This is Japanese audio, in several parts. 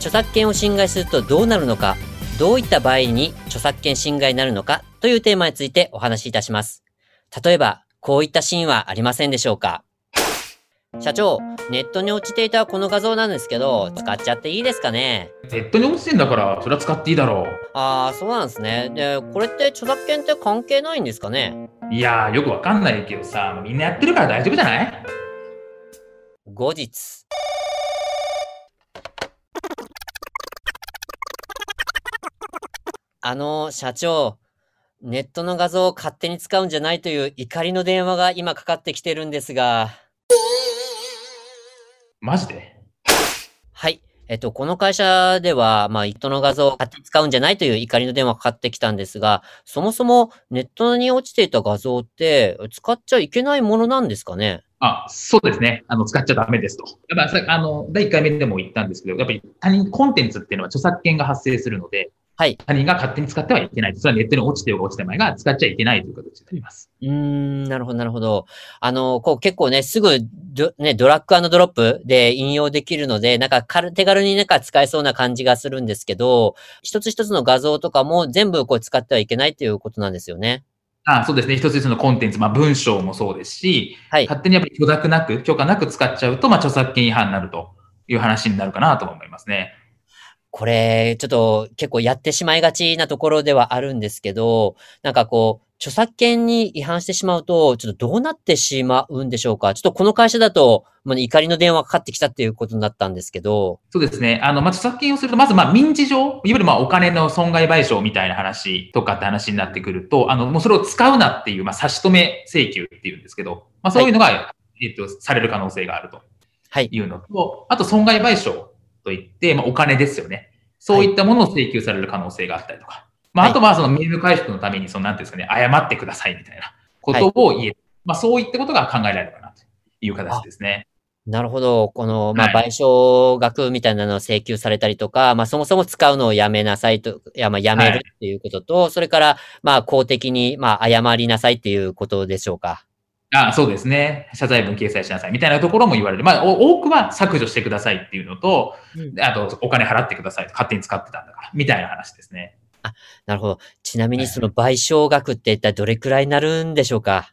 著作権を侵害するとどうなるのかどういった場合に著作権侵害になるのかというテーマについてお話しいたします。例えばこういったシーンはありませんでしょうか。社長、ネットに落ちていたこの画像なんですけど、使っちゃっていいですかね？ネットに落ちてんだからそれは使っていいだろああ、そうなんですね。で、これって著作権って関係ないんですかね？ういやーよくわかんないけどさみんなやってるから大丈夫じゃない？後日。あの、社長、ネットの画像を勝手に使うんじゃないという怒りの電話が今かかってきてるんですが、マジで？はい。えっと、この会社では、まあ、ネットの画像を勝手に使うんじゃないという怒りの電話がかかってきたんですが、そもそもネットに落ちていた画像って使っちゃいけないものなんですかね？あ、そうですね。あの、使っちゃダメですと。やっぱさ、あの、第1回目でも言ったんですけど、やっぱり他人、コンテンツっていうのは著作権が発生するので、はい。他人が勝手に使ってはいけない。それはネットに落ちてようが落ちてまいが使っちゃいけないという形になります。うーん、なるほど、なるほど。あの、こう結構ね、すぐド、ね、ドラッグドロップで引用できるので、なんか軽手軽になんか使えそうな感じがするんですけど、一つ一つの画像とかも全部こう使ってはいけないということなんですよね。あそうですね。一つ一つのコンテンツ、まあ文章もそうですし、はい。勝手にやっぱり許諾なく、許可なく使っちゃうと、まあ著作権違反になるという話になるかなと思いますね。これ、ちょっと結構やってしまいがちなところではあるんですけど、なんかこう、著作権に違反してしまうと、ちょっとどうなってしまうんでしょうか？ちょっとこの会社だと、もうね怒りの電話がかかってきたっていうことになったんですけど、そうですね。あの、まあ、著作権をすると、まず、まあ、民事上、いわゆる、まあ、お金の損害賠償みたいな話とかって話になってくると、あの、もうそれを使うなっていう、まあ、差し止め請求っていうんですけど、まあ、そういうのが、えっと、される可能性があるとはい。いうのと、あと、損害賠償といって、まあ、お金ですよね。そういったものを請求される可能性があったりとか。まあ、はいあとは、その、名誉回復のために、その、なんていうんですかね、謝ってくださいみたいなことを言える。まあ、そういったことが考えられるかなという形ですね。なるほど。この、まあ、は賠償額みたいなのを請求されたりとか、まあ、そもそも使うのをやめなさいと、いや、まあ、やめるっていうことと、それから、まあ、公的に、まあ、謝りなさいっていうことでしょうか。あそうですね。謝罪文掲載しなさいみたいなところも言われる。まあ、お多くは削除してくださいっていうのと、うんあと、お金払ってください。勝手に使ってたんだから。みたいな話ですね。なるほど。ちなみにその賠償額って一体どれくらいになるんでしょうか？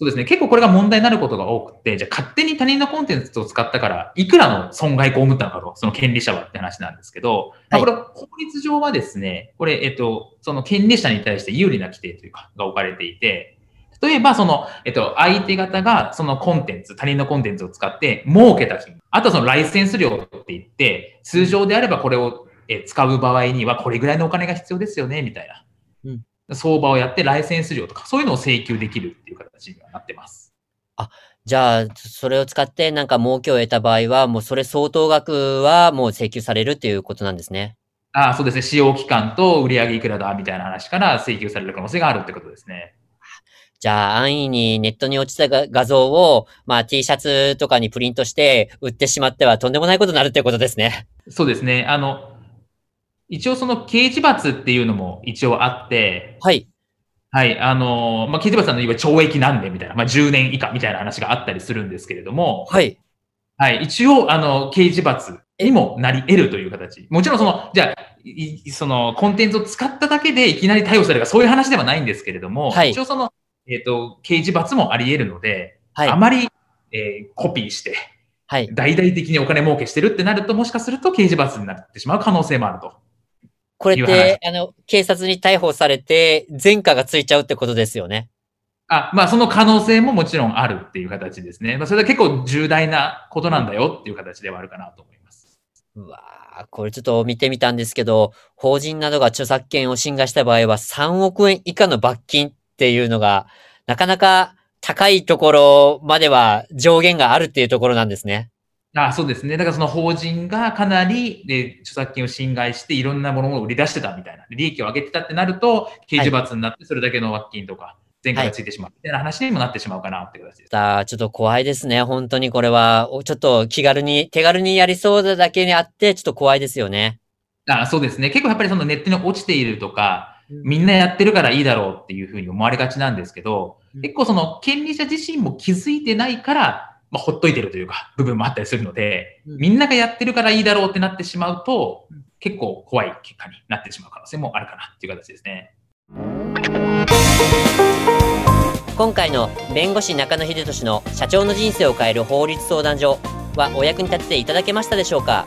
そうですね。結構これが問題になることが多くて、じゃあ勝手に他人のコンテンツを使ったから、いくらの損害被ったのかと、その権利者はって話なんですけど、まあこれ、法律上はですね、これ、えっと、その権利者に対して有利な規定というか、が置かれていて、例えば、その、えっと、相手方がそのコンテンツ、他人のコンテンツを使って儲けた金、あとはそのライセンス料って言って、通常であればこれをえ使う場合にはこれぐらいのお金が必要ですよね、みたいな。うん相場をやってライセンス料とか、そういうのを請求できるっていう形にはなってます。じゃあ、それを使ってなんか儲けを得た場合は、もうそれ相当額はもう請求されるっていうことなんですね。ああ、そうですね。使用期間と売上いくらだみたいな話から請求される可能性があるってことですね。じゃあ、安易にネットに落ちたが画像を、まあ T シャツとかにプリントして売ってしまってはとんでもないことになるってことですね。そうですね。あの、一応その刑事罰っていうのも一応あって、はい。はい、あの、まあ、刑事罰さんのいわゆる懲役何年みたいな、まあ、10年以下みたいな話があったりするんですけれども、はい。はい、一応、あの、刑事罰にもなり得るという形。もちろんその、じゃあ、いいその、コンテンツを使っただけでいきなり逮捕されるか、そういう話ではないんですけれども、はい一応その、えっ、と、刑事罰もあり得るので、はいあ。まり、えーコピーして、はい。大々的にお金儲けしてるってなると、もしかすると刑事罰になってしまう可能性もあると。これって、あの、警察に逮捕されて、前科がついちゃうってことですよね。あ、まあその可能性ももちろんあるっていう形ですね。まあそれは結構重大なことなんだよっていう形ではあるかなと思います。うわーこれちょっと見てみたんですけど、法人などが著作権を侵害した場合は3億円以下の罰金っていうのが、なかなか高いところまでは上限があるっていうところなんですね。あそうですね。だからその法人がかなりで著作権を侵害していろんなものを売り出してたみたいな、利益を上げてたってなると、刑事罰になってそれだけの罰金とか、前科がついてしまうみたいな話にもなってしまうかなって形です。さあ、ちょっと怖いですね。本当にこれは、ちょっと気軽に、手軽にやりそうだだけにあって、ちょっと怖いですよね。あそうですね。結構やっぱりそのネットに落ちているとか、みんなやってるからいいだろうっていうふうに思われがちなんですけど、結構その権利者自身も気づいてないから、まあ、ほっといてるというか、部分もあったりするので、みんながやってるからいいだろうってなってしまうと、結構怖い結果になってしまう可能性もあるかなっていう形ですね。今回の弁護士中野秀俊の社長の人生を変える法律相談所はお役に立てていただけましたでしょうか？